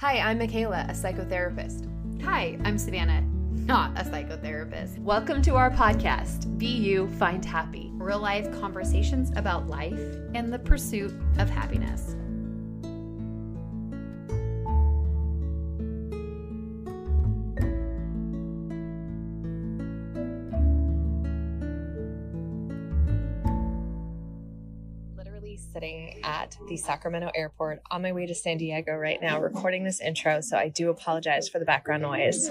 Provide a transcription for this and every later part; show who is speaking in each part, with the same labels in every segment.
Speaker 1: Hi, I'm Michaela, a psychotherapist.
Speaker 2: Hi, I'm Savannah, not a psychotherapist.
Speaker 1: Welcome to our podcast, Be You, Find Happy.
Speaker 2: Real life conversations about life and the pursuit of happiness.
Speaker 1: At the Sacramento airport on my way to San Diego right now, recording this intro. So I do apologize for the background noise.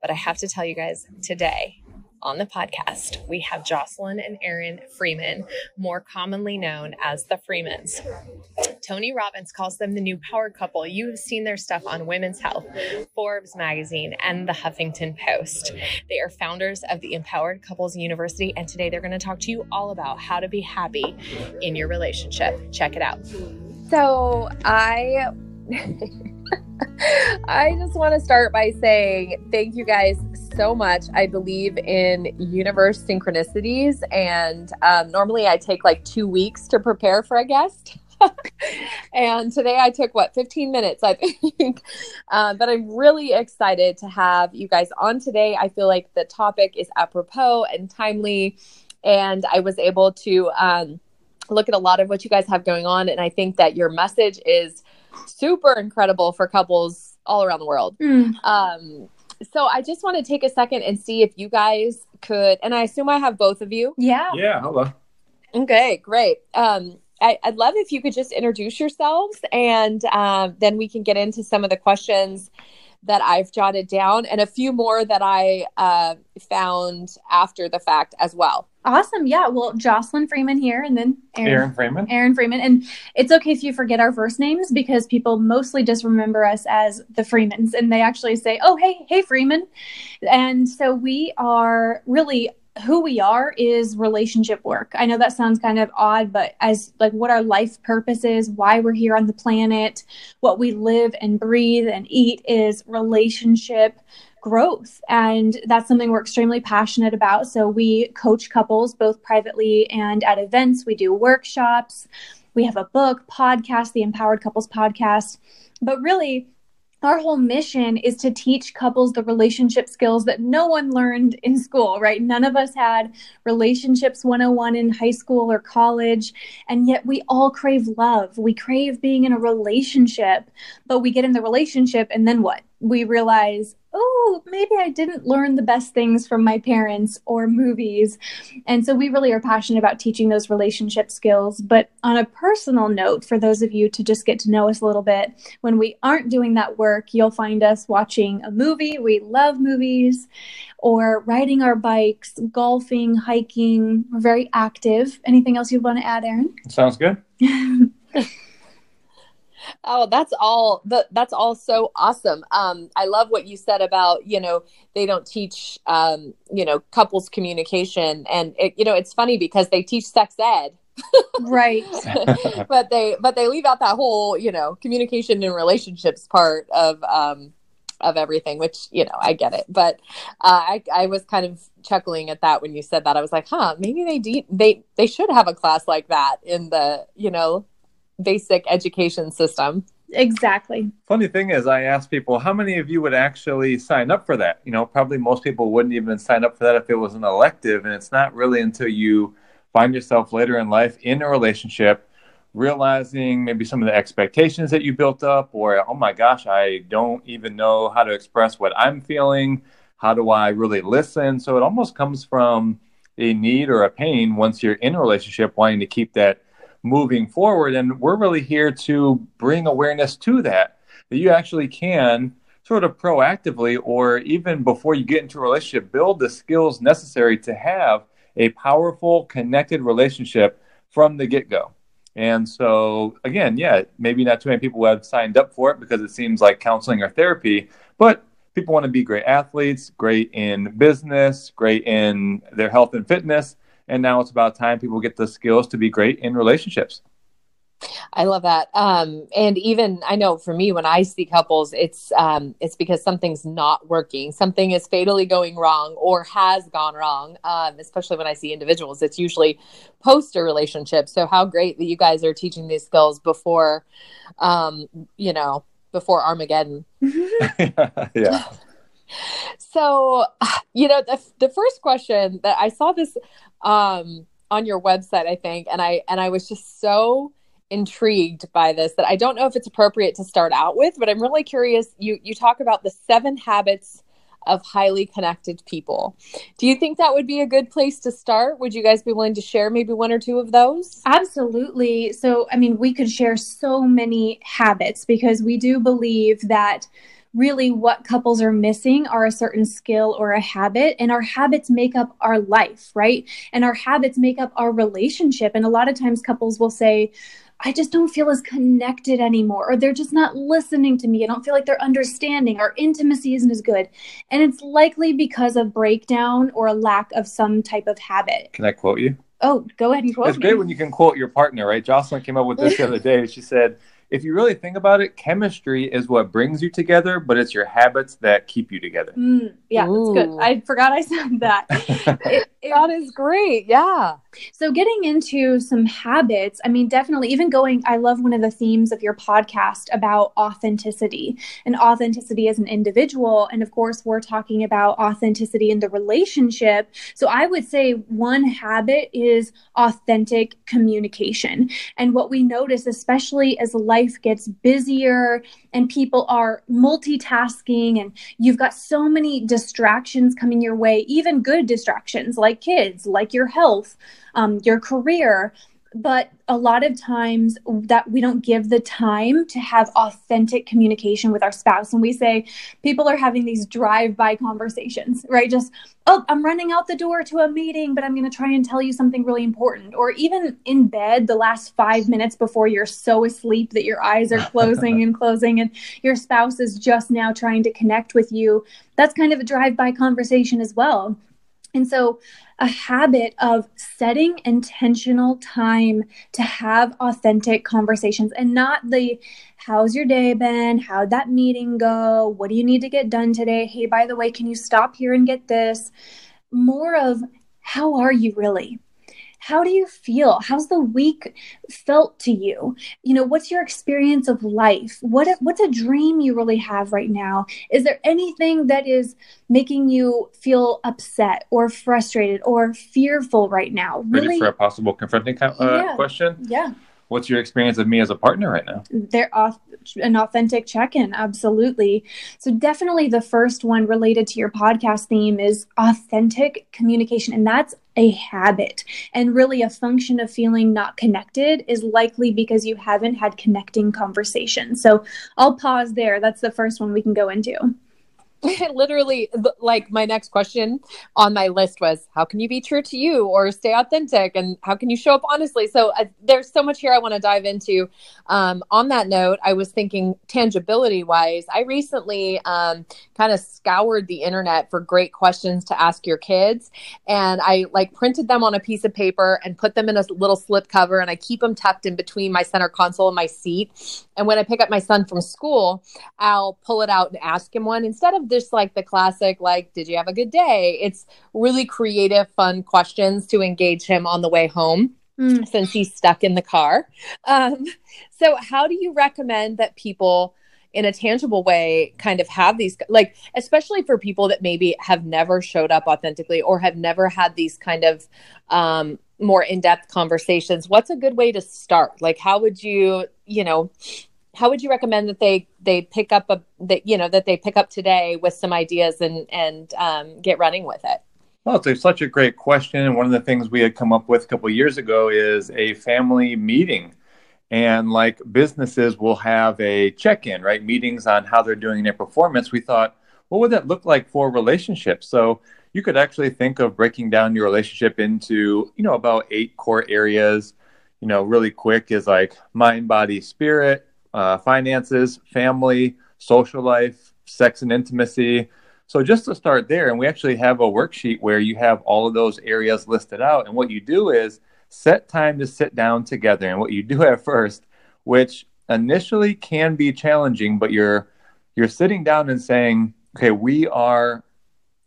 Speaker 1: But I have to tell you guys today on the podcast, we have Jocelyn and Aaron Freeman, more commonly known as the Freemans. Tony Robbins calls them the new power couple. You have seen their stuff on Women's Health, Forbes magazine, and the Huffington Post. They are founders of the Empowered Couples University, and today they're going to talk to you all about how to be happy in your relationship. Check it out.
Speaker 3: So, I. I just want to start by saying thank you guys so much. I believe in universe synchronicities, and um, normally I take like two weeks to prepare for a guest. and today I took what 15 minutes, I think. Uh, but I'm really excited to have you guys on today. I feel like the topic is apropos and timely, and I was able to um, look at a lot of what you guys have going on, and I think that your message is super incredible for couples all around the world. Mm. Um, so I just want to take a second and see if you guys could, and I assume I have both of you.
Speaker 2: Yeah.
Speaker 4: Yeah. Hello.
Speaker 3: Okay, great. Um, I, would love if you could just introduce yourselves, and um, then we can get into some of the questions that I've jotted down and a few more that I uh, found after the fact as well.
Speaker 2: Awesome. Yeah. Well, Jocelyn Freeman here and then
Speaker 4: Aaron, Aaron Freeman.
Speaker 2: Aaron Freeman. And it's okay if you forget our first names because people mostly just remember us as the Freemans and they actually say, oh, hey, hey, Freeman. And so we are really who we are is relationship work. I know that sounds kind of odd, but as like what our life purpose is, why we're here on the planet, what we live and breathe and eat is relationship growth. And that's something we're extremely passionate about. So we coach couples both privately and at events. We do workshops. We have a book, podcast, the Empowered Couples podcast. But really, our whole mission is to teach couples the relationship skills that no one learned in school, right? None of us had relationships 101 in high school or college, and yet we all crave love. We crave being in a relationship, but we get in the relationship, and then what? We realize, oh, maybe I didn't learn the best things from my parents or movies. And so we really are passionate about teaching those relationship skills. But on a personal note, for those of you to just get to know us a little bit, when we aren't doing that work, you'll find us watching a movie. We love movies or riding our bikes, golfing, hiking. We're very active. Anything else you want to add, Aaron?
Speaker 4: Sounds good.
Speaker 3: Oh, that's all. The, that's all so awesome. Um, I love what you said about you know they don't teach um, you know couples communication, and it, you know it's funny because they teach sex ed,
Speaker 2: right?
Speaker 3: but they but they leave out that whole you know communication and relationships part of um, of everything, which you know I get it. But uh, I I was kind of chuckling at that when you said that. I was like, huh, maybe they de- they they should have a class like that in the you know basic education system.
Speaker 2: Exactly.
Speaker 4: Funny thing is, I asked people, how many of you would actually sign up for that? You know, probably most people wouldn't even sign up for that if it was an elective. And it's not really until you find yourself later in life in a relationship, realizing maybe some of the expectations that you built up, or, oh my gosh, I don't even know how to express what I'm feeling. How do I really listen? So it almost comes from a need or a pain once you're in a relationship, wanting to keep that moving forward. And we're really here to bring awareness to that, that you actually can sort of proactively or even before you get into a relationship, build the skills necessary to have a powerful, connected relationship from the get go. And so, again, yeah, maybe not too many people have signed up for it because it seems like counseling or therapy, but people want to be great athletes, great in business, great in their health and fitness. And now it's about time people get the skills to be great in relationships.
Speaker 3: I love that. Um, and even I know for me, when I see couples, it's um, it's because something's not working, something is fatally going wrong or has gone wrong. Um, especially when I see individuals, it's usually post a relationship. So how great that you guys are teaching these skills before, um, you know, before Armageddon.
Speaker 4: yeah.
Speaker 3: So, you know, the, the first question that I saw this um, on your website, I think, and I and I was just so intrigued by this that I don't know if it's appropriate to start out with, but I'm really curious. You you talk about the seven habits of highly connected people. Do you think that would be a good place to start? Would you guys be willing to share maybe one or two of those?
Speaker 2: Absolutely. So, I mean, we could share so many habits because we do believe that really what couples are missing are a certain skill or a habit and our habits make up our life right and our habits make up our relationship and a lot of times couples will say I just don't feel as connected anymore, or they're just not listening to me. I don't feel like they're understanding. Our intimacy isn't as good. And it's likely because of breakdown or a lack of some type of habit.
Speaker 4: Can I quote you?
Speaker 2: Oh, go ahead and quote
Speaker 4: It's
Speaker 2: me.
Speaker 4: great when you can quote your partner, right? Jocelyn came up with this the other day. She said, if you really think about it, chemistry is what brings you together, but it's your habits that keep you together.
Speaker 2: Mm, yeah, that's good. I forgot I said that. It- it-
Speaker 3: That is great. Yeah.
Speaker 2: So, getting into some habits, I mean, definitely, even going, I love one of the themes of your podcast about authenticity and authenticity as an individual. And of course, we're talking about authenticity in the relationship. So, I would say one habit is authentic communication. And what we notice, especially as life gets busier and people are multitasking and you've got so many distractions coming your way, even good distractions like kids, like your health, um, your career. But a lot of times that we don't give the time to have authentic communication with our spouse. And we say people are having these drive by conversations, right? Just, oh, I'm running out the door to a meeting, but I'm going to try and tell you something really important. Or even in bed, the last five minutes before you're so asleep that your eyes are closing and closing, and your spouse is just now trying to connect with you. That's kind of a drive by conversation as well. And so, a habit of setting intentional time to have authentic conversations and not the how's your day been? How'd that meeting go? What do you need to get done today? Hey, by the way, can you stop here and get this? More of how are you really? How do you feel? How's the week felt to you? You know, what's your experience of life? What what's a dream you really have right now? Is there anything that is making you feel upset or frustrated or fearful right now?
Speaker 4: Ready for a possible confronting uh,
Speaker 2: Yeah.
Speaker 4: question?
Speaker 2: yeah.
Speaker 4: What's your experience of me as a partner right now?
Speaker 2: they're off an authentic check-in absolutely so definitely the first one related to your podcast theme is authentic communication and that's a habit. And really a function of feeling not connected is likely because you haven't had connecting conversations. So i'll pause there. That's the first one we can go into
Speaker 3: literally like my next question on my list was how can you be true to you or stay authentic? And how can you show up honestly? So uh, there's so much here i want to dive into. Um, on that note i was thinking tangibility wise i recently um, kind of scoured the internet for great questions to ask your kids. And i like printed them on a piece of paper and put them in a little slip cover and i keep them tucked in between my center console and my seat. And when i pick up my son from school I'll pull it out and ask him one. Instead of just like the classic, like, did you have a good day? It's really creative, fun questions to engage him on the way home
Speaker 2: Mm.
Speaker 3: since he's stuck in the car. Um, so, how do you recommend that people? in a tangible way kind of have these like especially for people that maybe have never showed up authentically or have never had these kind of um more in-depth conversations what's a good way to start like how would you you know how would you recommend that they they pick up a that you know that they pick up today with some ideas and and um, get running with it
Speaker 4: Well, it's such a great question. And one of the things we had come up with a couple years ago is a family meeting. And like businesses will have a check in, right? Meetings on how they're doing their performance. We thought, what would that look like for relationships? So you could actually think of breaking down your relationship into, you know, about eight core areas. You know, really quick is like mind, body, spirit, uh, finances, family, social life, sex and intimacy. So just to start there, and we actually have a worksheet where you have all of those areas listed out. And what you do is set time to sit down together. And what you do at first, which initially can be challenging, but you're you're sitting down and saying, okay, we are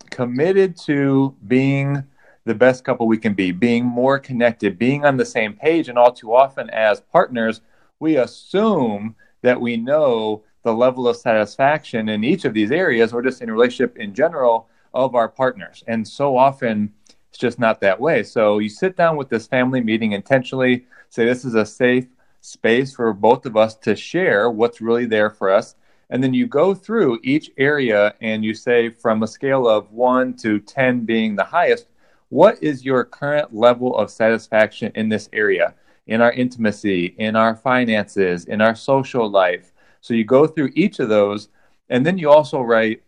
Speaker 4: committed to being the best couple we can be, being more connected, being on the same page. And all too often as partners, we assume that we know the level of satisfaction in each of these areas or just in relationship in general of our partners. And so often it's just not that way. So you sit down with this family meeting intentionally, say this is a safe space for both of us to share what's really there for us. And then you go through each area and you say, from a scale of one to 10 being the highest, what is your current level of satisfaction in this area, in our intimacy, in our finances, in our social life? So you go through each of those. And then you also write,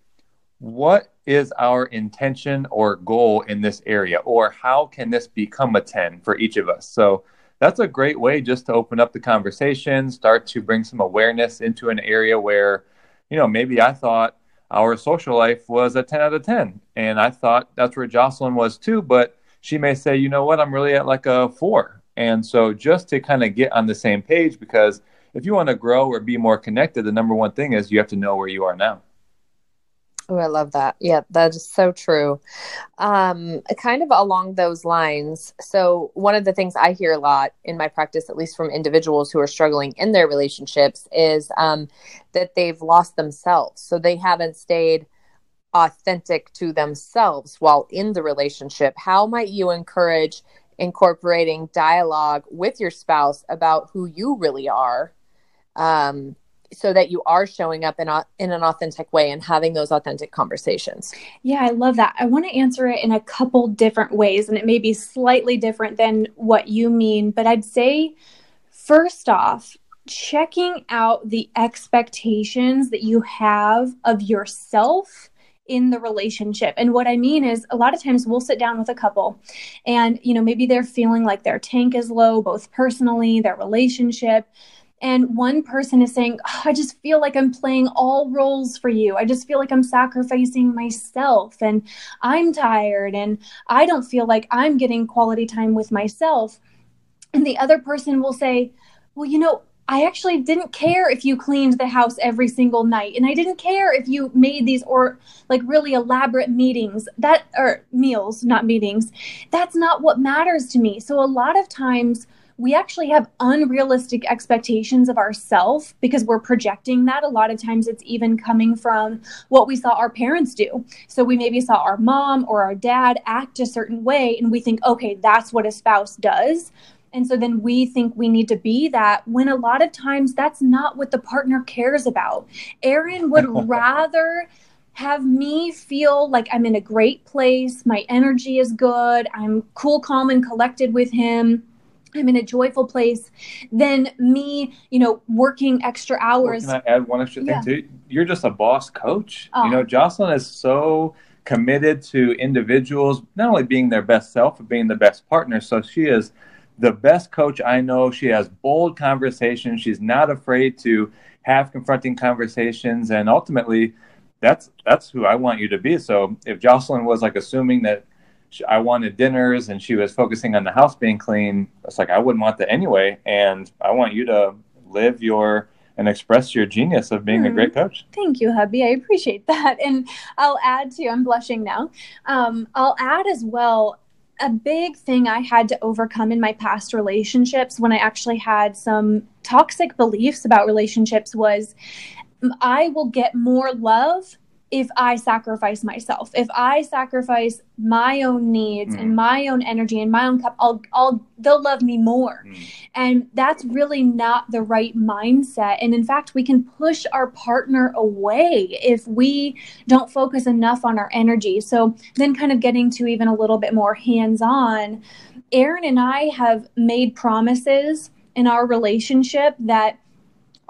Speaker 4: what is our intention or goal in this area? Or how can this become a 10 for each of us? So that's a great way just to open up the conversation, start to bring some awareness into an area where, you know, maybe I thought our social life was a 10 out of 10. And I thought that's where Jocelyn was too. But she may say, you know what, I'm really at like a four. And so just to kind of get on the same page, because if you want to grow or be more connected, the number one thing is you have to know where you are now.
Speaker 3: Oh, I love that. Yeah, that is so true. Um, kind of along those lines. So, one of the things I hear a lot in my practice, at least from individuals who are struggling in their relationships, is um, that they've lost themselves. So, they haven't stayed authentic to themselves while in the relationship. How might you encourage incorporating dialogue with your spouse about who you really are? Um, so that you are showing up in, a, in an authentic way and having those authentic conversations.
Speaker 2: Yeah, I love that. I want to answer it in a couple different ways, and it may be slightly different than what you mean, but I'd say first off, checking out the expectations that you have of yourself in the relationship. And what I mean is a lot of times we'll sit down with a couple and you know maybe they're feeling like their tank is low both personally, their relationship, and one person is saying, oh, I just feel like I'm playing all roles for you. I just feel like I'm sacrificing myself and I'm tired and I don't feel like I'm getting quality time with myself. And the other person will say, Well, you know, I actually didn't care if you cleaned the house every single night and I didn't care if you made these or like really elaborate meetings that or meals, not meetings. That's not what matters to me. So a lot of times we actually have unrealistic expectations of ourselves because we're projecting that. A lot of times it's even coming from what we saw our parents do. So we maybe saw our mom or our dad act a certain way and we think, okay, that's what a spouse does. And so then we think we need to be that when a lot of times that's not what the partner cares about. Aaron would rather have me feel like I'm in a great place, my energy is good, I'm cool, calm, and collected with him I'm in a joyful place than me, you know, working extra hours.
Speaker 4: Well, can I add one extra thing too? You're just a boss coach. You know, oh. Jocelyn is so committed to individuals not only being their best self, but being the best partner. So she is the best coach I know. She has bold conversations. She's not afraid to have confronting conversations, and ultimately, that's that's who I want you to be. So if Jocelyn was like assuming that I wanted dinners and she was focusing on the house being clean. It's like I wouldn't want that anyway. And I want you to live your and express your genius of being mm. a great mm-hmm. coach.
Speaker 2: Thank you, hubby. I appreciate that. And I'll add to, I'm blushing now. Um, I'll add as well a big thing I had to overcome in my past relationships when I actually had some toxic beliefs about relationships was I will get more love if I sacrifice myself, if I sacrifice my own needs mm. and my own energy and my own cup, I'll, I'll, they'll love me more. Mm. And that's really not the right mindset. And in fact, we can push our partner away if we don't focus enough on our energy. So then, kind of getting to even a little bit more hands on, Aaron and I have made promises in our relationship that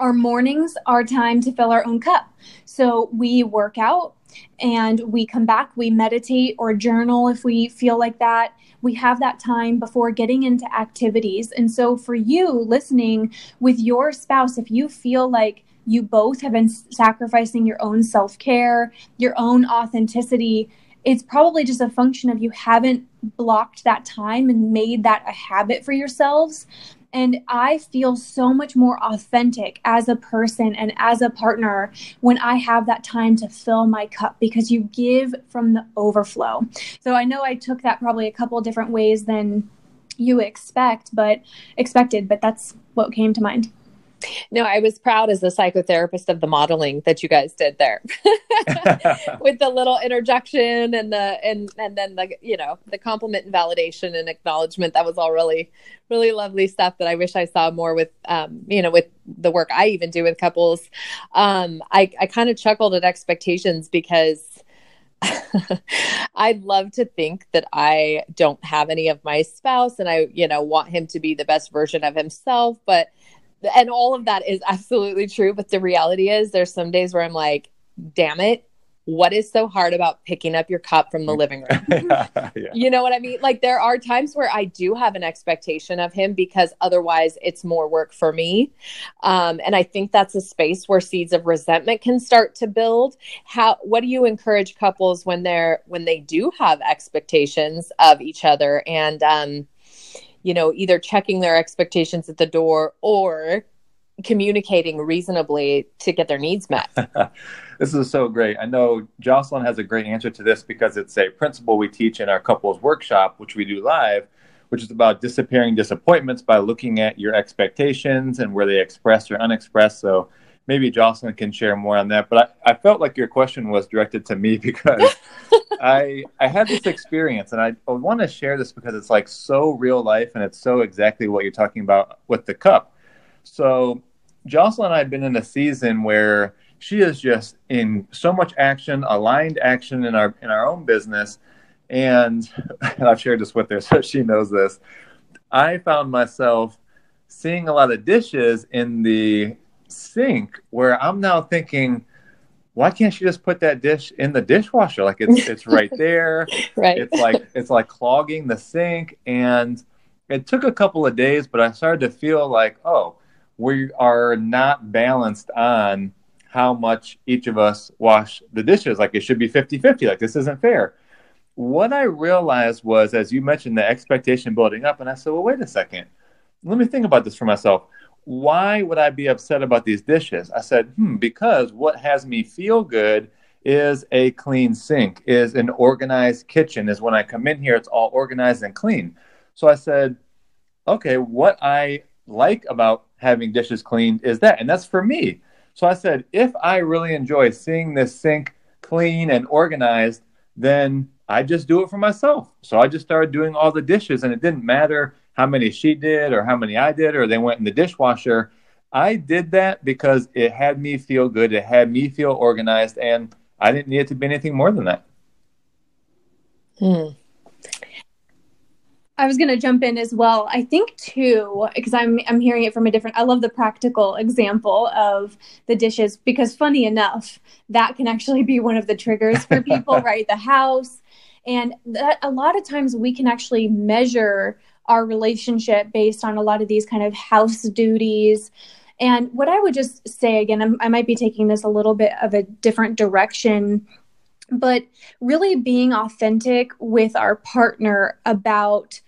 Speaker 2: our mornings are time to fill our own cup. So we work out and we come back, we meditate or journal if we feel like that. We have that time before getting into activities. And so for you listening with your spouse, if you feel like you both have been sacrificing your own self care, your own authenticity, it's probably just a function of you haven't blocked that time and made that a habit for yourselves. And I feel so much more authentic as a person and as a partner when I have that time to fill my cup because you give from the overflow. So I know I took that probably a couple different ways than you expect, but expected, but that's what came to mind.
Speaker 3: No, I was proud as a psychotherapist of the modeling that you guys did there with the little interjection and the and and then the you know the compliment and validation and acknowledgement. That was all really really lovely stuff that I wish I saw more with um you know with the work I even do with couples. Um I I kind of chuckled at expectations because I'd love to think that I don't have any of my spouse and I, you know, want him to be the best version of himself. But, and all of that is absolutely true. But the reality is, there's some days where I'm like, damn it, what is so hard about picking up your cup from the mm. living room? yeah. You know what I mean? Like there are times where I do have an expectation of him because otherwise it's more work for me. Um, and I think that's a space where seeds of resentment can start to build. How what do you encourage couples when they're when they do have expectations of each other and um, you know, either checking their expectations at the door or communicating reasonably to get their needs met.
Speaker 4: this is so great. I know Jocelyn has a great answer to this because it's a principle we teach in our couples workshop, which we do live, which is about disappearing disappointments by looking at your expectations and where they express or unexpressed. So maybe Jocelyn can share more on that. But I, I felt like your question was directed to me because I I had this experience and I, I want to share this because it's like so real life and it's so exactly what you're talking about with the cup. So Jocelyn and I have been in a season where she is just in so much action, aligned action in our in our own business. And, and I've shared this with her, so she knows this. I found myself seeing a lot of dishes in the sink where I'm now thinking, why can't she just put that dish in the dishwasher? Like it's it's right there.
Speaker 3: right.
Speaker 4: It's like it's like clogging the sink. And it took a couple of days, but I started to feel like, oh, we are not balanced on how much each of us wash the dishes. Like it should be 50 50. Like this isn't fair. What I realized was, as you mentioned, the expectation building up. And I said, well, wait a second. Let me think about this for myself. Why would I be upset about these dishes? I said, hmm, because what has me feel good is a clean sink, is an organized kitchen, is when I come in here, it's all organized and clean. So I said, okay, what I like about having dishes cleaned is that. And that's for me. So I said, if I really enjoy seeing this sink clean and organized, then I just do it for myself. So I just started doing all the dishes, and it didn't matter how many she did or how many I did or they went in the dishwasher. I did that because it had me feel good. It had me feel organized, and I didn't need it to be anything more than that.
Speaker 2: Hmm. I was going to jump in as well. I think too, because I'm I'm hearing it from a different. I love the practical example of the dishes because, funny enough, that can actually be one of the triggers for people, right? The house, and that a lot of times we can actually measure our relationship based on a lot of these kind of house duties. And what I would just say again, I'm, I might be taking this a little bit of a different direction but really being authentic with our partner about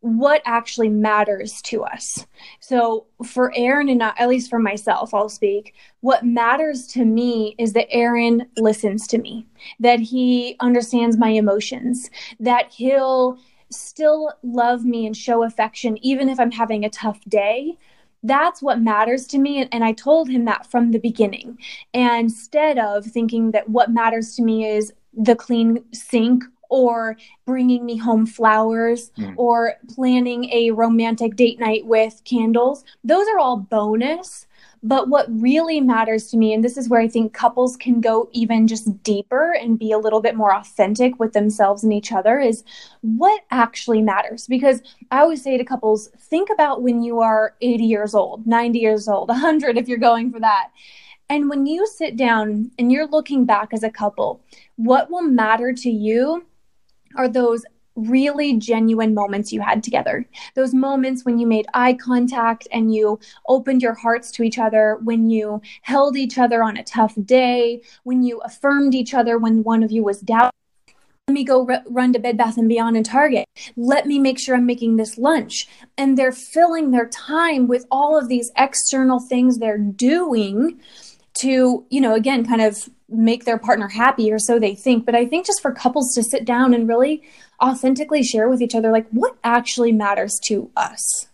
Speaker 2: what actually matters to us. So, for Aaron and not, at least for myself, I'll speak. What matters to me is that Aaron listens to me, that he understands my emotions, that he'll still love me and show affection even if I'm having a tough day. That's what matters to me. And, I told him that from the beginning. And instead of thinking that what matters to me is the clean sink or bringing me home flowers mm. or planning a romantic date night with candles. Those are all bonus. But what really matters to me, and this is where I think couples can go even just deeper and be a little bit more authentic with themselves and each other, is what actually matters. Because I always say to couples, think about when you are 80 years old, 90 years old, 100 if you're going for that. And when you sit down and you're looking back as a couple, what will matter to you are those really genuine moments you had together. Those moments when you made eye contact and you opened your hearts to each other, when you held each other on a tough day, when you affirmed each other when one of you was down. Let me go r- run to Bed Bath and Beyond and Target. Let me make sure I'm making this lunch. And they're filling their time with all of these external things they're doing to, you know, again, kind of make their partner happy or so they think. But I think just for couples to sit down and really authentically share with each other, like what actually matters to us.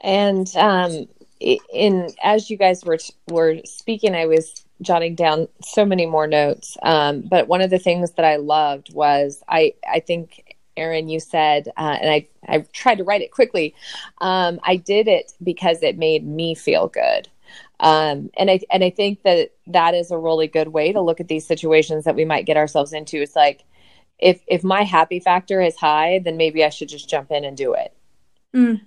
Speaker 3: And um, in as you guys were were speaking, I was jotting down so many more notes. Um, but one of the things that I loved was I I think Aaron, you said, uh, and I I tried to write it quickly. Um, I did it because it made me feel good. Um, and I and I think that that is a really good way to look at these situations that we might get ourselves into. It's like if if my happy factor is high, then maybe I should just jump in and do it. Mm.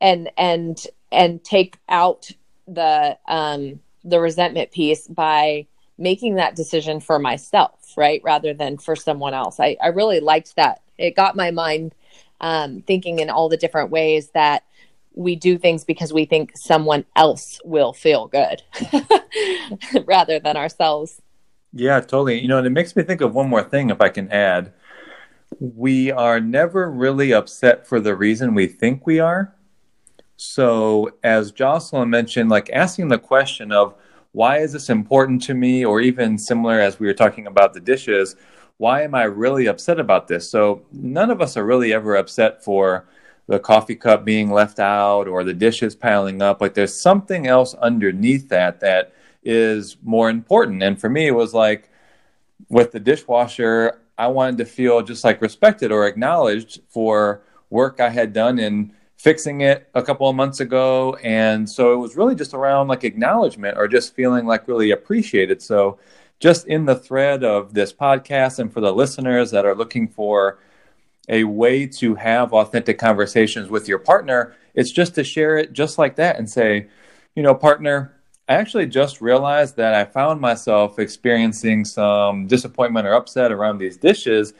Speaker 3: And and and take out the um the resentment piece by making that decision for myself, right? Rather than for someone else. I, I really liked that. It got my mind um, thinking in all the different ways that we do things because we think someone else will feel good rather than ourselves.
Speaker 4: Yeah, totally. You know, and it makes me think of one more thing, if I can add. We are never really upset for the reason we think we are. So, as Jocelyn mentioned, like asking the question of why is this important to me, or even similar as we were talking about the dishes, why am I really upset about this? So, none of us are really ever upset for the coffee cup being left out or the dishes piling up. Like, there's something else underneath that that is more important. And for me, it was like with the dishwasher, I wanted to feel just like respected or acknowledged for work I had done in fixing it a couple of months ago and so it was really just around like acknowledgement or just feeling like really appreciated so just in the thread of this podcast and for the listeners that are looking for a way to have authentic conversations with your partner it's just to share it just like that and say you know partner i actually just realized that i found myself experiencing some disappointment or upset around these dishes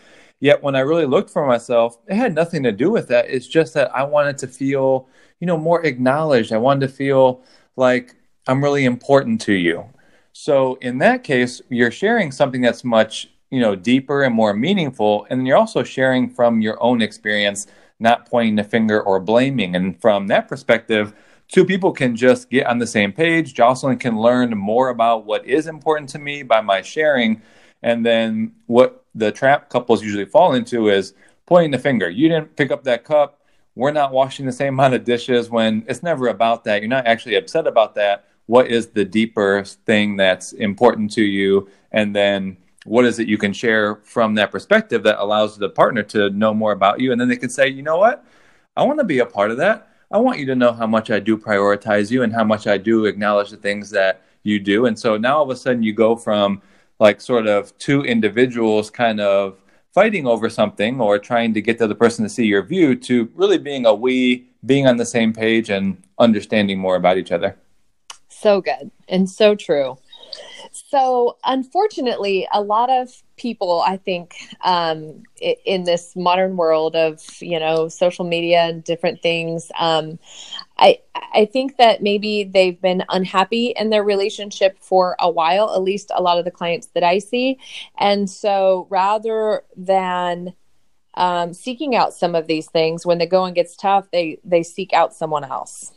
Speaker 4: Yet when I really looked for myself, it had nothing to do with that. It's just that I wanted to feel, you know, more acknowledged. I wanted to feel like I'm really important to you. So in that case, you're sharing something that's much, you know, deeper and more meaningful. And you're also sharing from your own experience, not pointing the finger or blaming. And from that perspective, two people can just get on the same page. Jocelyn can learn more about what is important to me by my sharing. And then what the trap couples usually fall into is pointing the finger. You didn't pick up that cup. We're not washing the same amount of dishes when it's never about that. You're not actually upset about that. What is the deeper thing that's important to you? And then what is it you can share from that perspective that allows the partner to know more about you? And then they can say, you know what? I want to be a part of that. I want you to know how much I do prioritize you and how much I do acknowledge the things that you do. And so now all of a sudden you go from like sort of two individuals kind of fighting over something or trying to get the other person to see your view to really being a we, being on the same page and understanding more about each other.
Speaker 3: So good and so true. So, unfortunately, a lot of people, I think, um, in this modern world of you know social media and different things, um, I I think that maybe they've been unhappy in their relationship for a while. At least a lot of the clients that I see, and so rather than um, seeking out some of these things when the going gets tough, they they seek out someone else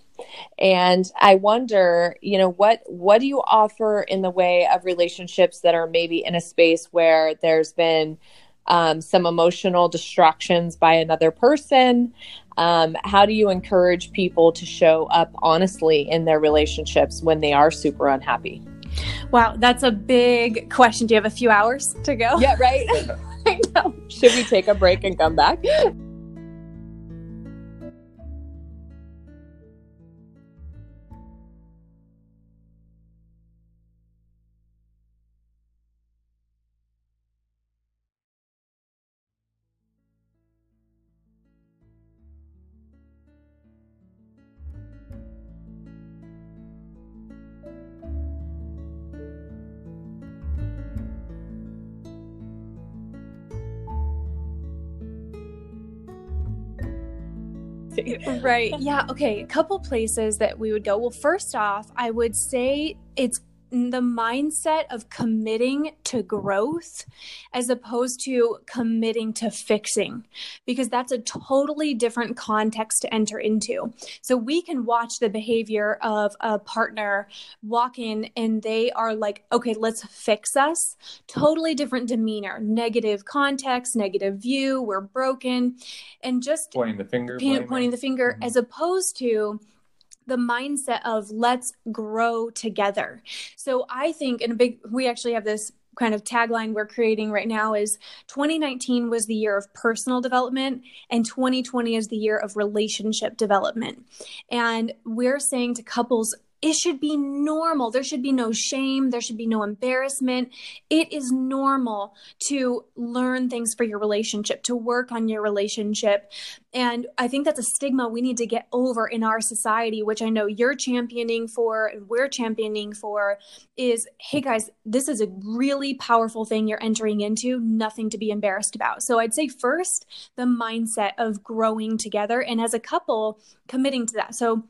Speaker 3: and i wonder you know what what do you offer in the way of relationships that are maybe in a space where there's been um, some emotional distractions by another person? Um, how do you encourage people to show up honestly in their relationships when they are super unhappy?
Speaker 2: Wow that's a big question. Do you have a few hours to go?
Speaker 3: Yeah right. I know. should we take a break and come back
Speaker 2: right. Yeah. Okay. A couple places that we would go. Well, first off, I would say it's the mindset of committing to growth as opposed to committing to fixing, because that's a totally different context to enter into. So we can watch the behavior of a partner walk in and they are like, okay, let's fix us. Totally different demeanor, negative context, negative view, we're broken, and just
Speaker 4: pointing the finger,
Speaker 2: pointing the finger, mm-hmm. as opposed to, the mindset of let's grow together. So I think in a big we actually have this kind of tagline we're creating right now is 2019 was the year of personal development and 2020 is the year of relationship development. And we're saying to couples it should be normal. There should be no shame. There should be no embarrassment. It is normal to learn things for your relationship, to work on your relationship. And I think that's a stigma we need to get over in our society, which I know you're championing for and we're championing for is hey guys, this is a really powerful thing you're entering into, nothing to be embarrassed about. So I'd say first, the mindset of growing together and as a couple committing to that. So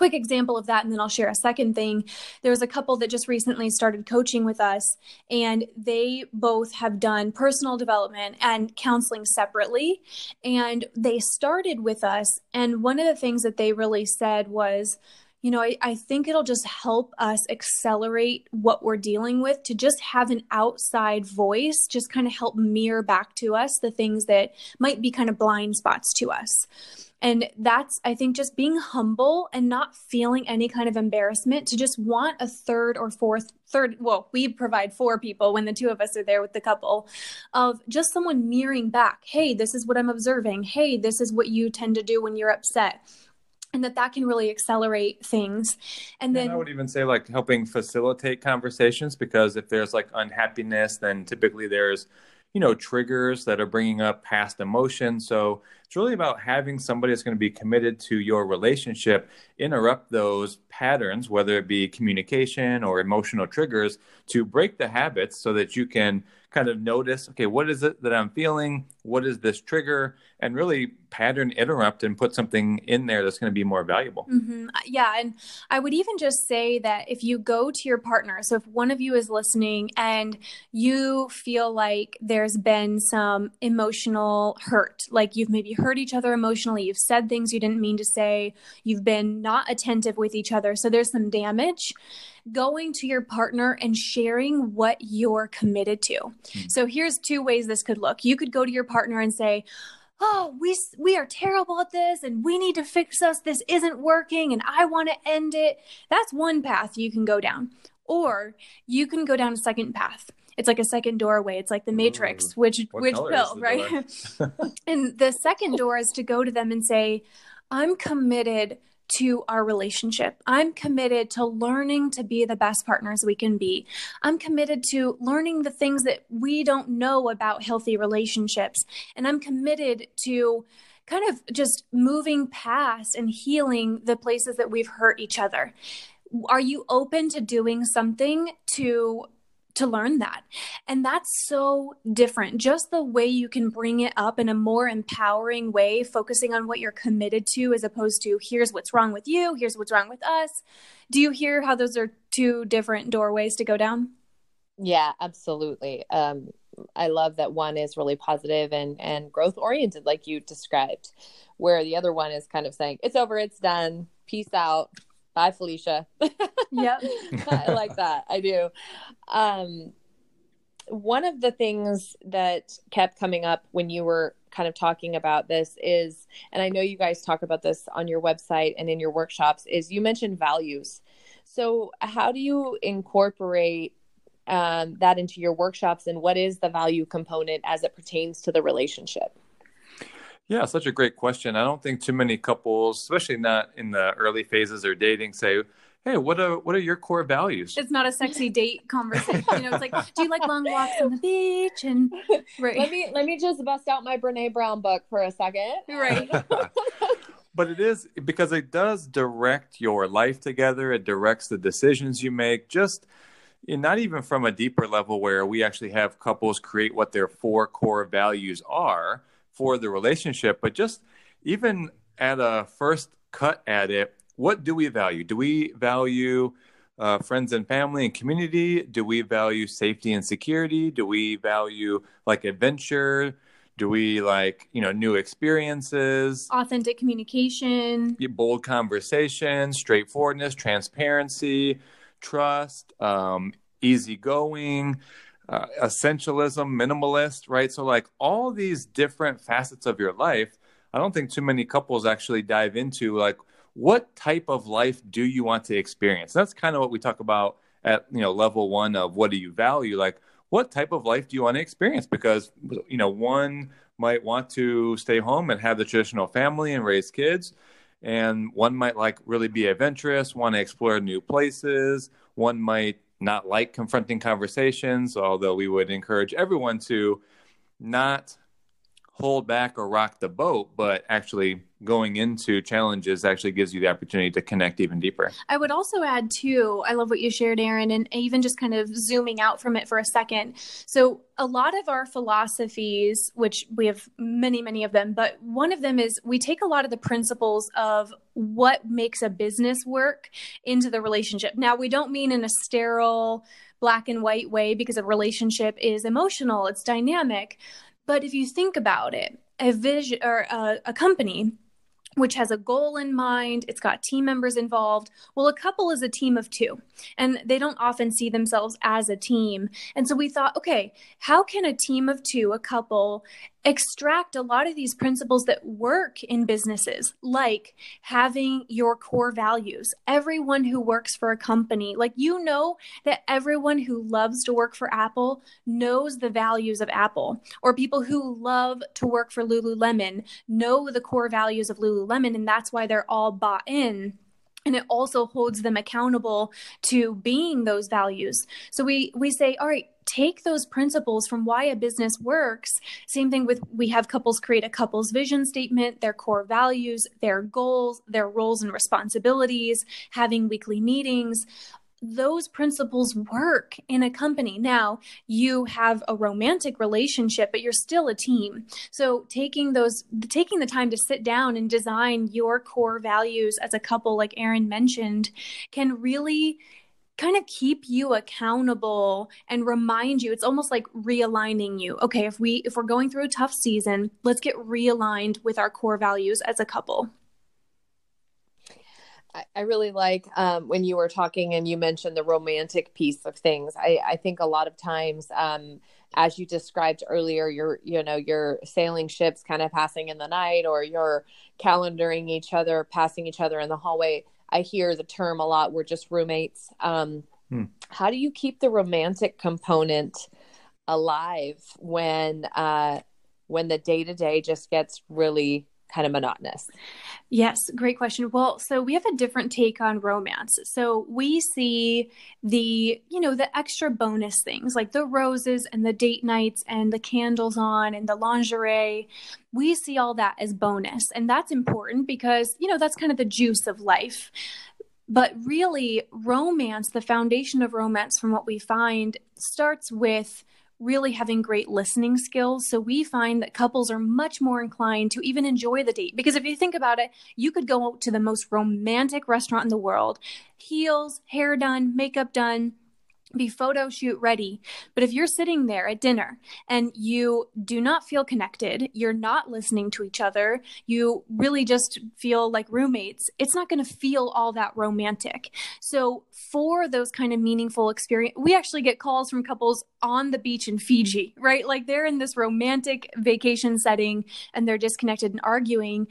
Speaker 2: quick example of that and then I'll share a second thing. There was a couple that just recently started coaching with us and they both have done personal development and counseling separately and they started with us and one of the things that they really said was you know, I, I, think it'll just help us accelerate what we're dealing with to just have an outside voice, just kind of help mirror back to us the things that might be kind of blind spots to us. And that's, I think, just being humble and not feeling any kind of embarrassment to just want a third or fourth, third, well, we provide four people when the two of us are there with the couple, of just someone mirroring back, hey, this is what I'm observing. Hey, this is what you tend to do when you're upset and that that can really accelerate things. And then
Speaker 4: and i would even say like helping facilitate conversations because if there's like unhappiness then typically there's you know triggers that are bringing up past emotions. So it's really about having somebody that's going to be committed to your relationship interrupt those patterns whether it be communication or emotional triggers to break the habits so that you can kind of notice okay what is it that i'm feeling? What is this trigger? And really pattern interrupt and put something in there that's going to be more valuable.
Speaker 2: Mm-hmm. yeah and i would even just say that if you go to your partner so if one of you is listening and you feel like there's been some emotional hurt like you've maybe hurt each other emotionally you've said things you didn't mean to say you've been not attentive with each other so there's some damage going to your partner and sharing what you're committed to. Mm-hmm. So here's two ways this could look. You could go to your partner and say, "Oh, we we are terrible at this and we need to fix us. This isn't working and I want to end it." That's one path you can go down. Or you can go down a second path it's like a second doorway. It's like the Matrix, Ooh, which which pill, right? and the second door is to go to them and say, "I'm committed to our relationship. I'm committed to learning to be the best partners we can be. I'm committed to learning the things that we don't know about healthy relationships. And I'm committed to kind of just moving past and healing the places that we've hurt each other. Are you open to doing something to to learn that. And that's so different. Just the way you can bring it up in a more empowering way, focusing on what you're committed to as opposed to here's what's wrong with you, here's what's wrong with us. Do you hear how those are two different doorways to go down?
Speaker 3: Yeah, absolutely. Um, I love that one is really positive and and growth oriented, like you described, where the other one is kind of saying it's over, it's done, peace out, Bye, Felicia.
Speaker 2: yep.
Speaker 3: I like that. I do. Um, one of the things that kept coming up when you were kind of talking about this is, and I know you guys talk about this on your website and in your workshops, is you mentioned values. So, how do you incorporate um, that into your workshops, and what is the value component as it pertains to the relationship?
Speaker 4: Yeah, such a great question. I don't think too many couples, especially not in the early phases of dating, say, "Hey, what are what are your core values?"
Speaker 2: It's not a sexy date conversation. You know, it's like, "Do you like long walks on the beach?" And
Speaker 3: right. Let me let me just bust out my Brene Brown book for a second.
Speaker 2: Right.
Speaker 4: but it is because it does direct your life together. It directs the decisions you make. Just not even from a deeper level where we actually have couples create what their four core values are for the relationship, but just even at a first cut at it, what do we value? Do we value uh, friends and family and community? Do we value safety and security? Do we value like adventure? Do we like, you know, new experiences?
Speaker 2: Authentic communication.
Speaker 4: Bold conversation, straightforwardness, transparency, trust, um, easygoing uh, essentialism, minimalist, right? So, like all these different facets of your life, I don't think too many couples actually dive into like, what type of life do you want to experience? That's kind of what we talk about at you know level one of what do you value like what type of life do you want to experience because you know one might want to stay home and have the traditional family and raise kids and one might like really be adventurous want to explore new places one might not like confronting conversations although we would encourage everyone to not hold back or rock the boat, but actually going into challenges actually gives you the opportunity to connect even deeper.
Speaker 2: I would also add too, I love what you shared, Aaron, and even just kind of zooming out from it for a second. So a lot of our philosophies, which we have many, many of them, but one of them is we take a lot of the principles of what makes a business work into the relationship. Now we don't mean in a sterile black and white way because a relationship is emotional, it's dynamic but if you think about it, a vision or a, a company which has a goal in mind. It's got team members involved. Well, a couple is a team of two, and they don't often see themselves as a team. And so we thought, okay, how can a team of two, a couple, extract a lot of these principles that work in businesses, like having your core values. Everyone who works for a company, like you know that everyone who loves to work for Apple knows the values of Apple, or people who love to work for Lululemon know the core values of Lululemon, and that's why they're all bought in and it also holds them accountable to being those values so we we say all right take those principles from why a business works same thing with we have couples create a couples vision statement their core values their goals their roles and responsibilities having weekly meetings those principles work in a company. Now, you have a romantic relationship, but you're still a team. So, taking those taking the time to sit down and design your core values as a couple like Aaron mentioned can really kind of keep you accountable and remind you it's almost like realigning you okay if we if we're going through a tough season let's get realigned with our core values as a couple
Speaker 3: I really like um, when you were talking and you mentioned the romantic piece of things. I, I think a lot of times, um, as you described earlier, you're you know you're sailing ships, kind of passing in the night, or you're calendaring each other, passing each other in the hallway. I hear the term a lot. We're just roommates. Um, hmm. How do you keep the romantic component alive when uh, when the day to day just gets really kind of monotonous?
Speaker 2: Yes, great question. Well, so we have a different take on romance. So we see the, you know, the extra bonus things like the roses and the date nights and the candles on and the lingerie. We see all that as bonus. And that's important because, you know, that's kind of the juice of life. But really, romance, the foundation of romance, from what we find, starts with really having great listening skills. So we find that couples are much more inclined to even enjoy the date. Because if you think about it, you could go to the most romantic restaurant in the world, heels, hair done, makeup done, be photo shoot ready. But if you're sitting there at dinner and you do not feel connected, you're not listening to each other, you really just feel like roommates, it's not going to feel all that romantic. So, for those kind of meaningful experience, we actually get calls from couples on the beach in Fiji, right? Like they're in this romantic vacation setting and they're disconnected and arguing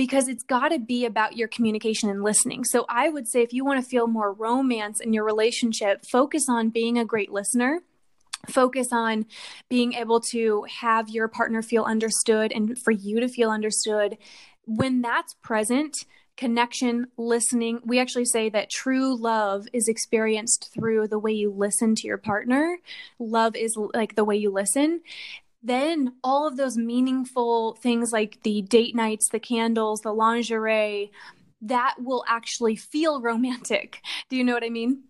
Speaker 2: because it's got to be about your communication and listening. So I would say if you want to feel more romance in your relationship, focus on being a great listener. Focus on being able to have your partner feel understood and for you to feel understood. When that's present connection listening we actually say that true love is experienced through the way you listen to your partner. Love is like the way you listen then all of those meaningful things like the date nights, the candles, the lingerie, that will actually feel romantic. Do you know what I mean?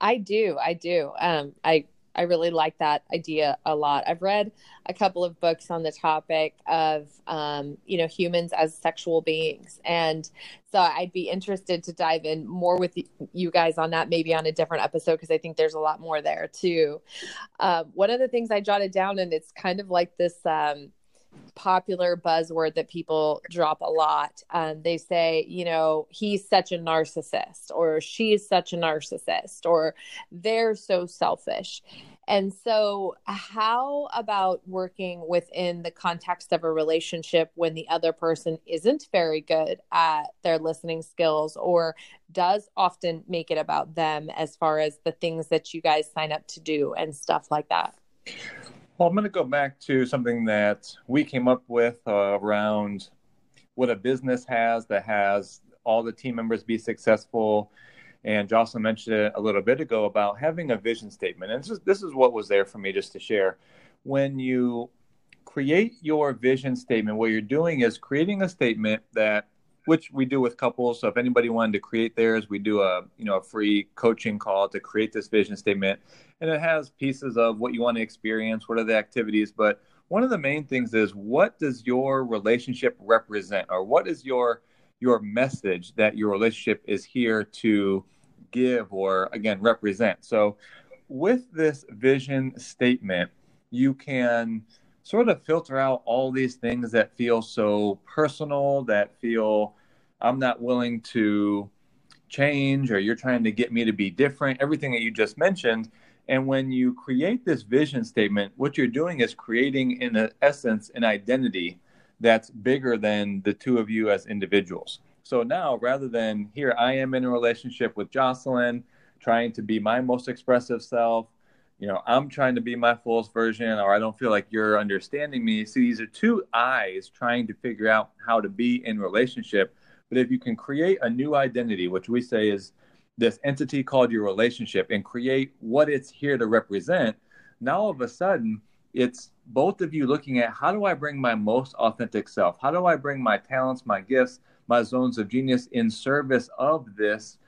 Speaker 3: I do. I do. Um, I I really like that idea a lot. I've read a couple of books on the topic of, um, you know, humans as sexual beings. And so I'd be interested to dive in more with you guys on that, maybe on a different episode, because I think there's a lot more there too. Uh, one of the things I jotted down, and it's kind of like this, um, popular buzzword that people drop a lot. Um, they say, you know, he's such a narcissist, or she's such a narcissist, or they're so selfish. And so, how about working within the context of a relationship when the other person isn't very good at their listening skills or does often make it about them as far as the things that you guys sign up to do and stuff like that?
Speaker 4: Well, I'm going to go back to something that we came up with uh, around what a business has that has all the team members be successful and Jocelyn mentioned it a little bit ago about having a vision statement. And this is, this is what was there for me just to share. When you create your vision statement, what you're doing is creating a statement that which we do with couples. So if anybody wanted to create theirs, we do a you know a free coaching call to create this vision statement, and it has pieces of what you want to experience, what are the activities, but one of the main things is what does your relationship represent, or what is your your message that your relationship is here to give or again represent. So with this vision statement, you can sort of filter out all these things that feel so personal, that feel I'm not willing to change or you're trying to get me to be different, everything that you just mentioned. And when you create this vision statement, what you're doing is creating, in essence, an identity that's bigger than the two of you as individuals. So now, rather than here, I am in a relationship with Jocelyn, trying to be my most expressive self. You know, I'm trying to be my fullest version, or I don't feel like you're understanding me. See, these are two eyes trying to figure out how to be in relationship. But if you can create a new identity, which we say is this entity called your relationship, and create what it's here to represent, now all of a sudden it's both of you looking at how do I bring my most authentic self? How do I bring my talents, my gifts, my zones of genius in service of this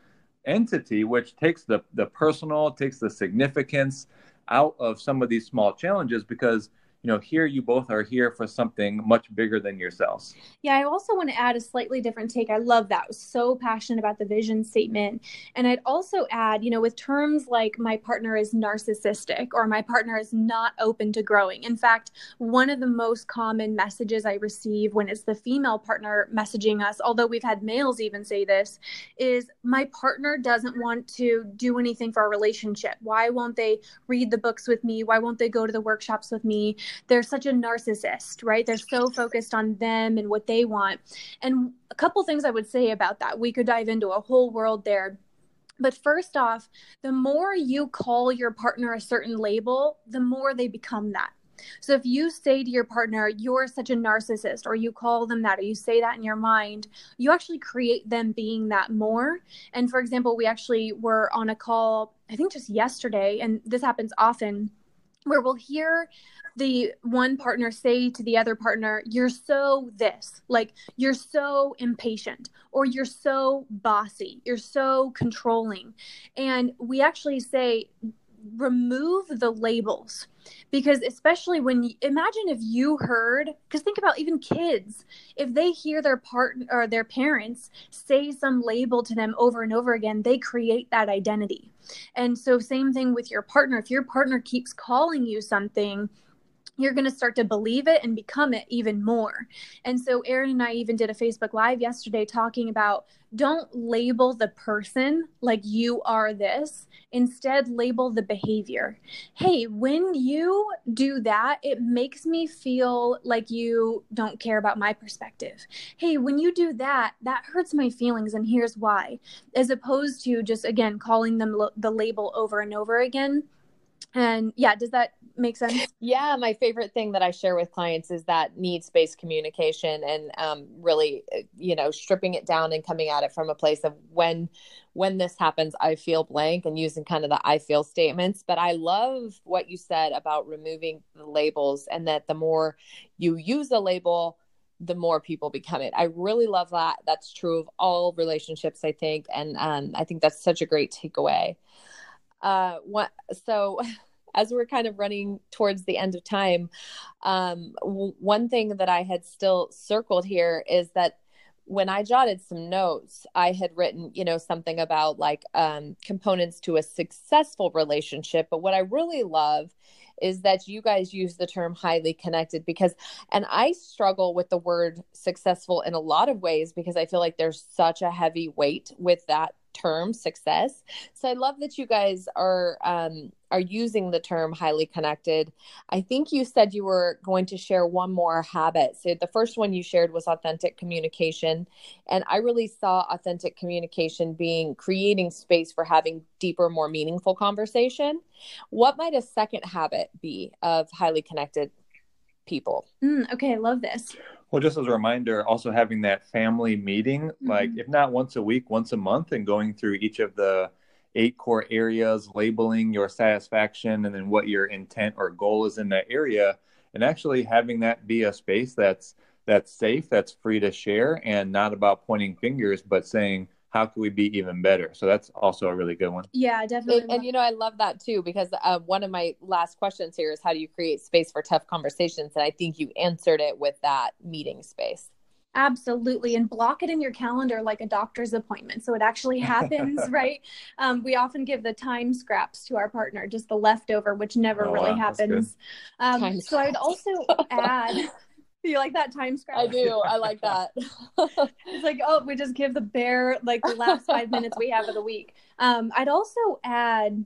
Speaker 4: entity, which takes the, the personal, takes the significance out of some of these small challenges because you know, here you both are here for something much bigger than yourselves.
Speaker 2: Yeah, I also want to add a slightly different take. I love that. I was so passionate about the vision statement. And I'd also add, you know, with terms like my partner is narcissistic or my partner is not open to growing. In fact, one of the most common messages I receive when it's the female partner messaging us, although we've had males even say this, is my partner doesn't want to do anything for our relationship. Why won't they read the books with me? Why won't they go to the workshops with me? They're such a narcissist, right? They're so focused on them and what they want. And a couple things I would say about that. We could dive into a whole world there. But first off, the more you call your partner a certain label, the more they become that. So if you say to your partner, you're such a narcissist, or you call them that, or you say that in your mind, you actually create them being that more. And for example, we actually were on a call, I think just yesterday, and this happens often where we'll hear the one partner say to the other partner, You're so this, like you're so impatient, or you're so bossy, you're so controlling. And we actually say, remove the labels because especially when you, imagine if you heard because think about even kids if they hear their partner or their parents say some label to them over and over again they create that identity. And so same thing with your partner. If your partner keeps calling you something you're going to start to believe it and become it even more. And so, Aaron and I even did a Facebook Live yesterday talking about don't label the person like you are this. Instead, label the behavior. Hey, when you do that, it makes me feel like you don't care about my perspective. Hey, when you do that, that hurts my feelings, and here's why. As opposed to just, again, calling them lo- the label over and over again and yeah, does that make sense?
Speaker 3: Yeah, my favorite thing that I share with clients is that needs based communication and um, really, uh, you know, stripping it down and coming at it from a place of when when this happens, I feel blank and using kind of the I feel statements. But I love what you said about removing the labels and that the more you use a label, the more people become it. I really love that. That's true of all relationships, I think, and um, I think that's such a great takeaway. Uh, what, so as we're kind of running towards the end of time, um, w- one thing that I had still circled here is that when I jotted some notes, I had written, you know, something about like um, components to a successful relationship. But what I really love is that you guys use the term highly connected because, and I struggle with the word successful in a lot of ways because I feel like there's such a heavy weight with that term success. So I love that you guys are um, are using the term highly connected. I think you said you were going to share one more habit. So the first one you shared was authentic communication, and I really saw authentic communication being creating space for having deeper, more meaningful conversation. What might a second habit be of highly connected people?
Speaker 2: Mm, okay, I love this.
Speaker 4: Well, just as a reminder, also having that family meeting, mm-hmm. like if not once a week, once a month, and going through each of the eight core areas, labeling your satisfaction and then what your intent or goal is in that area, and actually having that be a space that's that's safe, that's free to share, and not about pointing fingers, but saying, how can we be even better? So that's also a really good one.
Speaker 2: Yeah, definitely.
Speaker 3: And, and you know, I love that too because uh, one of my last questions here is how do you create space for tough conversations? And I think you answered it with that meeting space.
Speaker 2: Absolutely. And block it in your calendar like a doctor's appointment. So it actually happens, right? Um, we often give the time scraps to our partner, just the leftover, which never oh, really wow, happens. Um, so I'd also add you like that time scratch?
Speaker 3: I do. I like that.
Speaker 2: it's like, oh, we just give the bear like the last five minutes we have of the week. Um, I'd also add,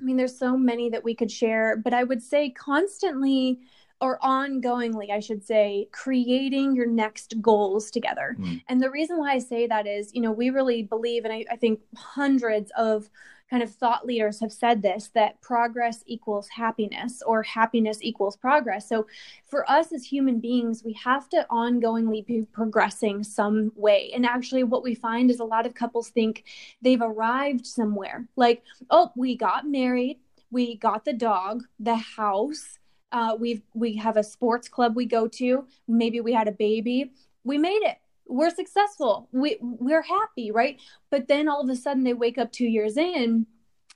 Speaker 2: I mean, there's so many that we could share, but I would say constantly or ongoingly, I should say, creating your next goals together. Mm. And the reason why I say that is, you know, we really believe, and I, I think hundreds of kind of thought leaders have said this that progress equals happiness or happiness equals progress. So for us as human beings, we have to ongoingly be progressing some way. And actually, what we find is a lot of couples think they've arrived somewhere. Like, oh, we got married, we got the dog, the house. Uh, we've we have a sports club we go to. Maybe we had a baby. We made it we're successful. We we're happy right? But then all of a sudden they wake up two years in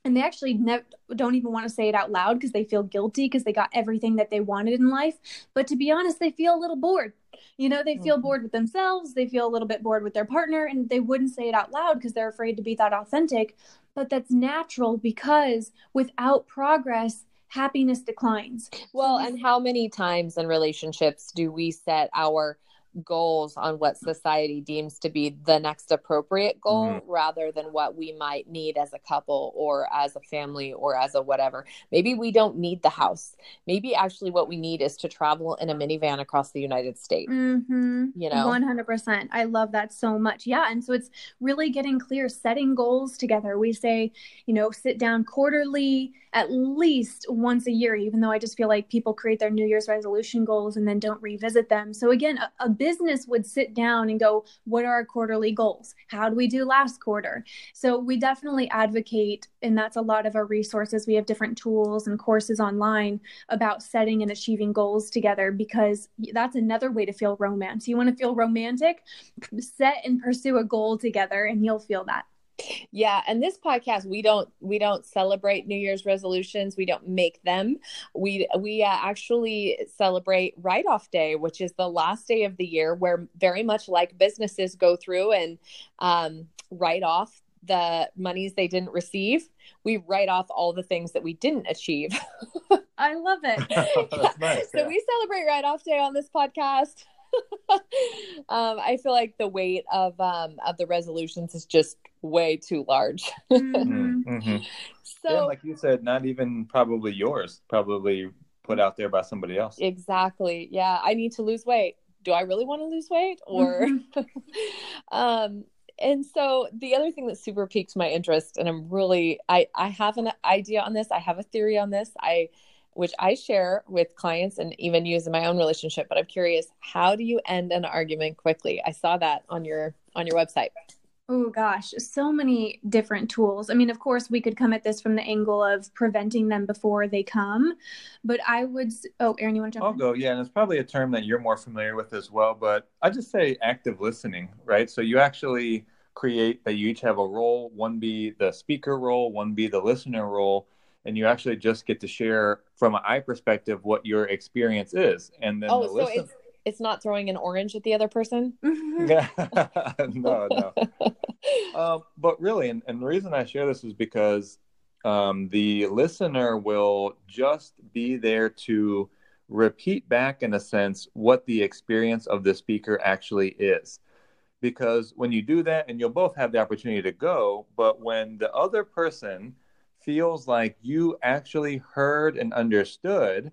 Speaker 2: and they actually ne- don't even want to say it out loud because they feel guilty because they got everything that they wanted in life. But to be honest they feel a little bored. You know they feel mm-hmm. bored with themselves they feel a little bit bored with their partner and they wouldn't say it out loud because they're afraid to be that authentic. But that's natural because without progress happiness declines.
Speaker 3: Well and how many times in relationships do we set our goals on what society deems to be the next appropriate goal mm-hmm. rather than what we might need as a couple or as a family or as a whatever. Maybe we don't need the house. Maybe actually what we need is to travel in a minivan across the United States.
Speaker 2: Mm-hmm. You know, 100%. I love that so much. Yeah. And so it's really getting clear, setting goals together. We say, you know, sit down quarterly, at least once a year, even though I just feel like people create their New Year's resolution goals and then don't revisit them. So again, a, a business would sit down and go, what are our quarterly goals? How do we do last quarter? So we definitely advocate, and that's a lot of our resources. We have different tools and courses online about setting and achieving goals together because that's another way to feel romance. You want to feel romantic? Set and pursue a goal together, and you'll feel that.
Speaker 3: Yeah, and this podcast we don't we don't celebrate New Year's resolutions. We don't make them. We we uh, actually celebrate write off day, which is the last day of the year, where very much like businesses go through and um, write off the monies they didn't receive. We write off all the things that we didn't achieve.
Speaker 2: I love it.
Speaker 4: yeah. nice,
Speaker 3: so we celebrate write off day on this podcast. um, I feel like the weight of um, of the resolutions is just way too large.
Speaker 4: mm-hmm. Mm-hmm. So, yeah, like you said, not even probably yours, probably put out there by somebody else.
Speaker 3: Exactly. Yeah, I need to lose weight. Do I really want to lose weight, or? um, and so the other thing that super piques my interest, and I'm really, I I have an idea on this. I have a theory on this. I which I share with clients and even use in my own relationship. But I'm curious, how do you end an argument quickly? I saw that on your on your website.
Speaker 2: Oh gosh, so many different tools. I mean, of course, we could come at this from the angle of preventing them before they come, but I would. Oh, Aaron, you want to jump?
Speaker 4: I'll in? go. Yeah, and it's probably a term that you're more familiar with as well. But I just say active listening, right? So you actually create that you each have a role. One be the speaker role, one be the listener role, and you actually just get to share from an I perspective what your experience is, and then
Speaker 3: oh,
Speaker 4: the so
Speaker 3: listen- it's it's not throwing an orange at the other person.
Speaker 4: yeah, no, no. um, but really, and, and the reason I share this is because um, the listener will just be there to repeat back, in a sense, what the experience of the speaker actually is. because when you do that and you'll both have the opportunity to go but when the other person feels like you actually heard and understood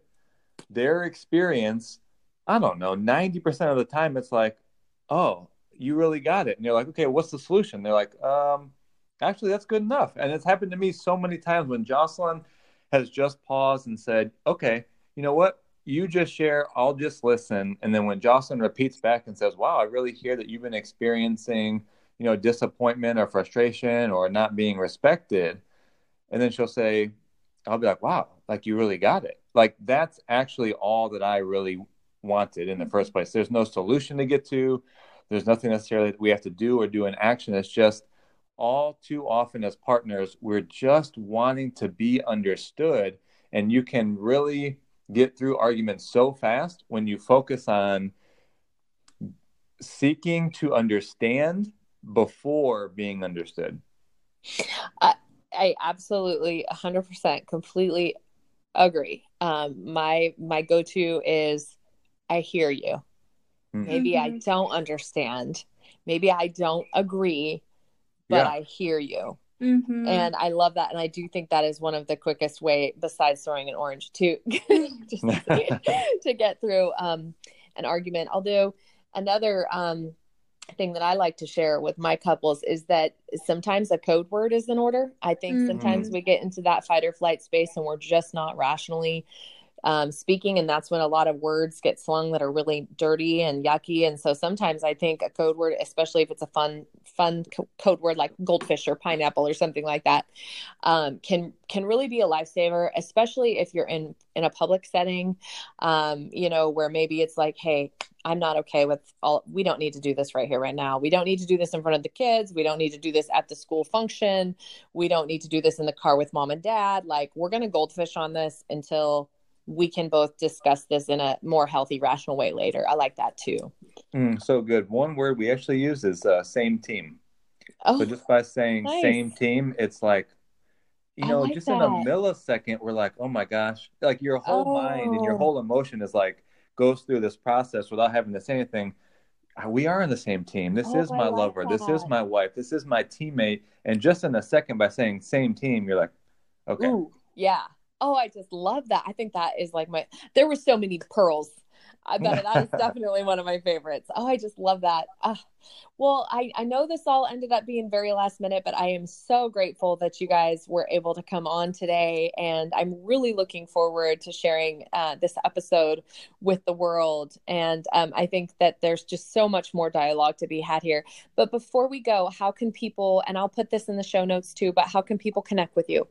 Speaker 4: their experience i don't know 90% of the time it's like oh you really got it and you're like okay what's the solution they're like um actually that's good enough and it's happened to me so many times when jocelyn has just paused and said okay you know what you just share, I'll just listen. And then when Jocelyn repeats back and says, Wow, I really hear that you've been experiencing, you know, disappointment or frustration or not being respected. And then she'll say, I'll be like, Wow, like you really got it. Like that's actually all that I really wanted in the first place. There's no solution to get to. There's nothing necessarily that we have to do or do an action. It's just all too often as partners, we're just wanting to be understood. And you can really get through arguments so fast when you focus on seeking to understand before being understood.
Speaker 3: I absolutely 100% completely agree. Um, my my go-to is I hear you. Mm-hmm. Maybe I don't understand. Maybe I don't agree, but yeah. I hear you. Mm-hmm. And I love that. And I do think that is one of the quickest way, besides throwing an orange, to to get through um, an argument. Although another um, thing that I like to share with my couples is that sometimes a code word is in order. I think mm-hmm. sometimes we get into that fight or flight space and we're just not rationally um, speaking, and that's when a lot of words get slung that are really dirty and yucky. And so sometimes I think a code word, especially if it's a fun, fun co- code word like goldfish or pineapple or something like that, um, can can really be a lifesaver, especially if you're in in a public setting, um, you know, where maybe it's like, hey, I'm not okay with all. We don't need to do this right here, right now. We don't need to do this in front of the kids. We don't need to do this at the school function. We don't need to do this in the car with mom and dad. Like, we're going to goldfish on this until we can both discuss this in a more healthy, rational way later. I like that too.
Speaker 4: Mm, so good. One word we actually use is uh, same team. Oh, so just by saying nice. same team, it's like, you know, like just that. in a millisecond, we're like, oh my gosh, like your whole oh. mind and your whole emotion is like goes through this process without having to say anything. Uh, we are in the same team. This oh, is my like lover. That. This is my wife. This is my teammate. And just in a second, by saying same team, you're like, okay. Ooh,
Speaker 3: yeah oh, I just love that. I think that is like my, there were so many pearls. I bet that is definitely one of my favorites. Oh, I just love that. Uh, well, I, I know this all ended up being very last minute, but I am so grateful that you guys were able to come on today. And I'm really looking forward to sharing uh, this episode with the world. And um, I think that there's just so much more dialogue to be had here. But before we go, how can people, and I'll put this in the show notes too, but how can people connect with you?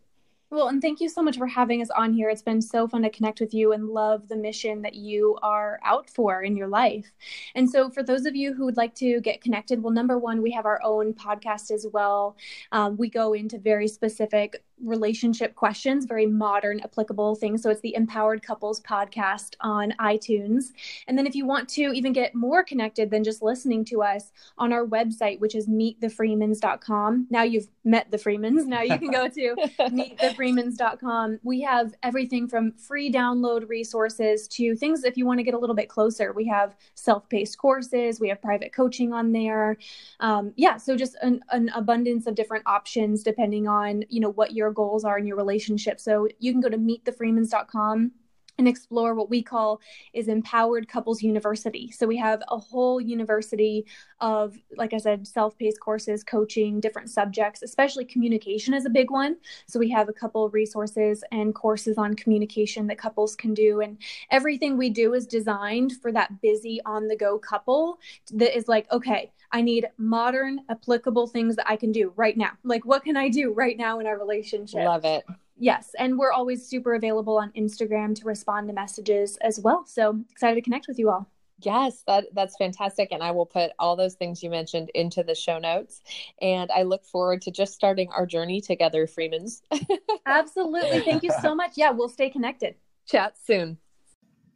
Speaker 2: Well, and thank you so much for having us on here. It's been so fun to connect with you and love the mission that you are out for in your life. And so, for those of you who would like to get connected, well, number one, we have our own podcast as well. Um, we go into very specific relationship questions, very modern, applicable things. So, it's the Empowered Couples podcast on iTunes. And then, if you want to even get more connected than just listening to us on our website, which is meetthefreemans.com. Now you've met the Freemans. Now you can go to meet the freemans.com. We have everything from free download resources to things if you want to get a little bit closer. We have self paced courses, we have private coaching on there. Um, yeah, so just an, an abundance of different options depending on you know what your goals are in your relationship. So you can go to meetthefreemans.com and explore what we call is empowered couples university. So we have a whole university of like i said self-paced courses coaching different subjects especially communication is a big one. So we have a couple of resources and courses on communication that couples can do. And everything we do is designed for that busy on the go couple that is like okay i need modern applicable things that i can do right now. Like what can i do right now in our relationship?
Speaker 3: Love it
Speaker 2: Yes, and we're always super available on Instagram to respond to messages as well. So excited to connect with you all.
Speaker 3: Yes, that that's fantastic and I will put all those things you mentioned into the show notes and I look forward to just starting our journey together Freemans.
Speaker 2: Absolutely. Thank you so much. Yeah, we'll stay connected.
Speaker 3: Chat soon.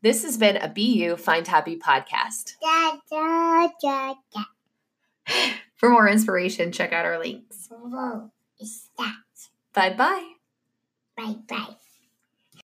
Speaker 1: This has been a BU Find Happy podcast. Da, da, da, For more inspiration, check out our links. Bye bye.
Speaker 5: Bye bye.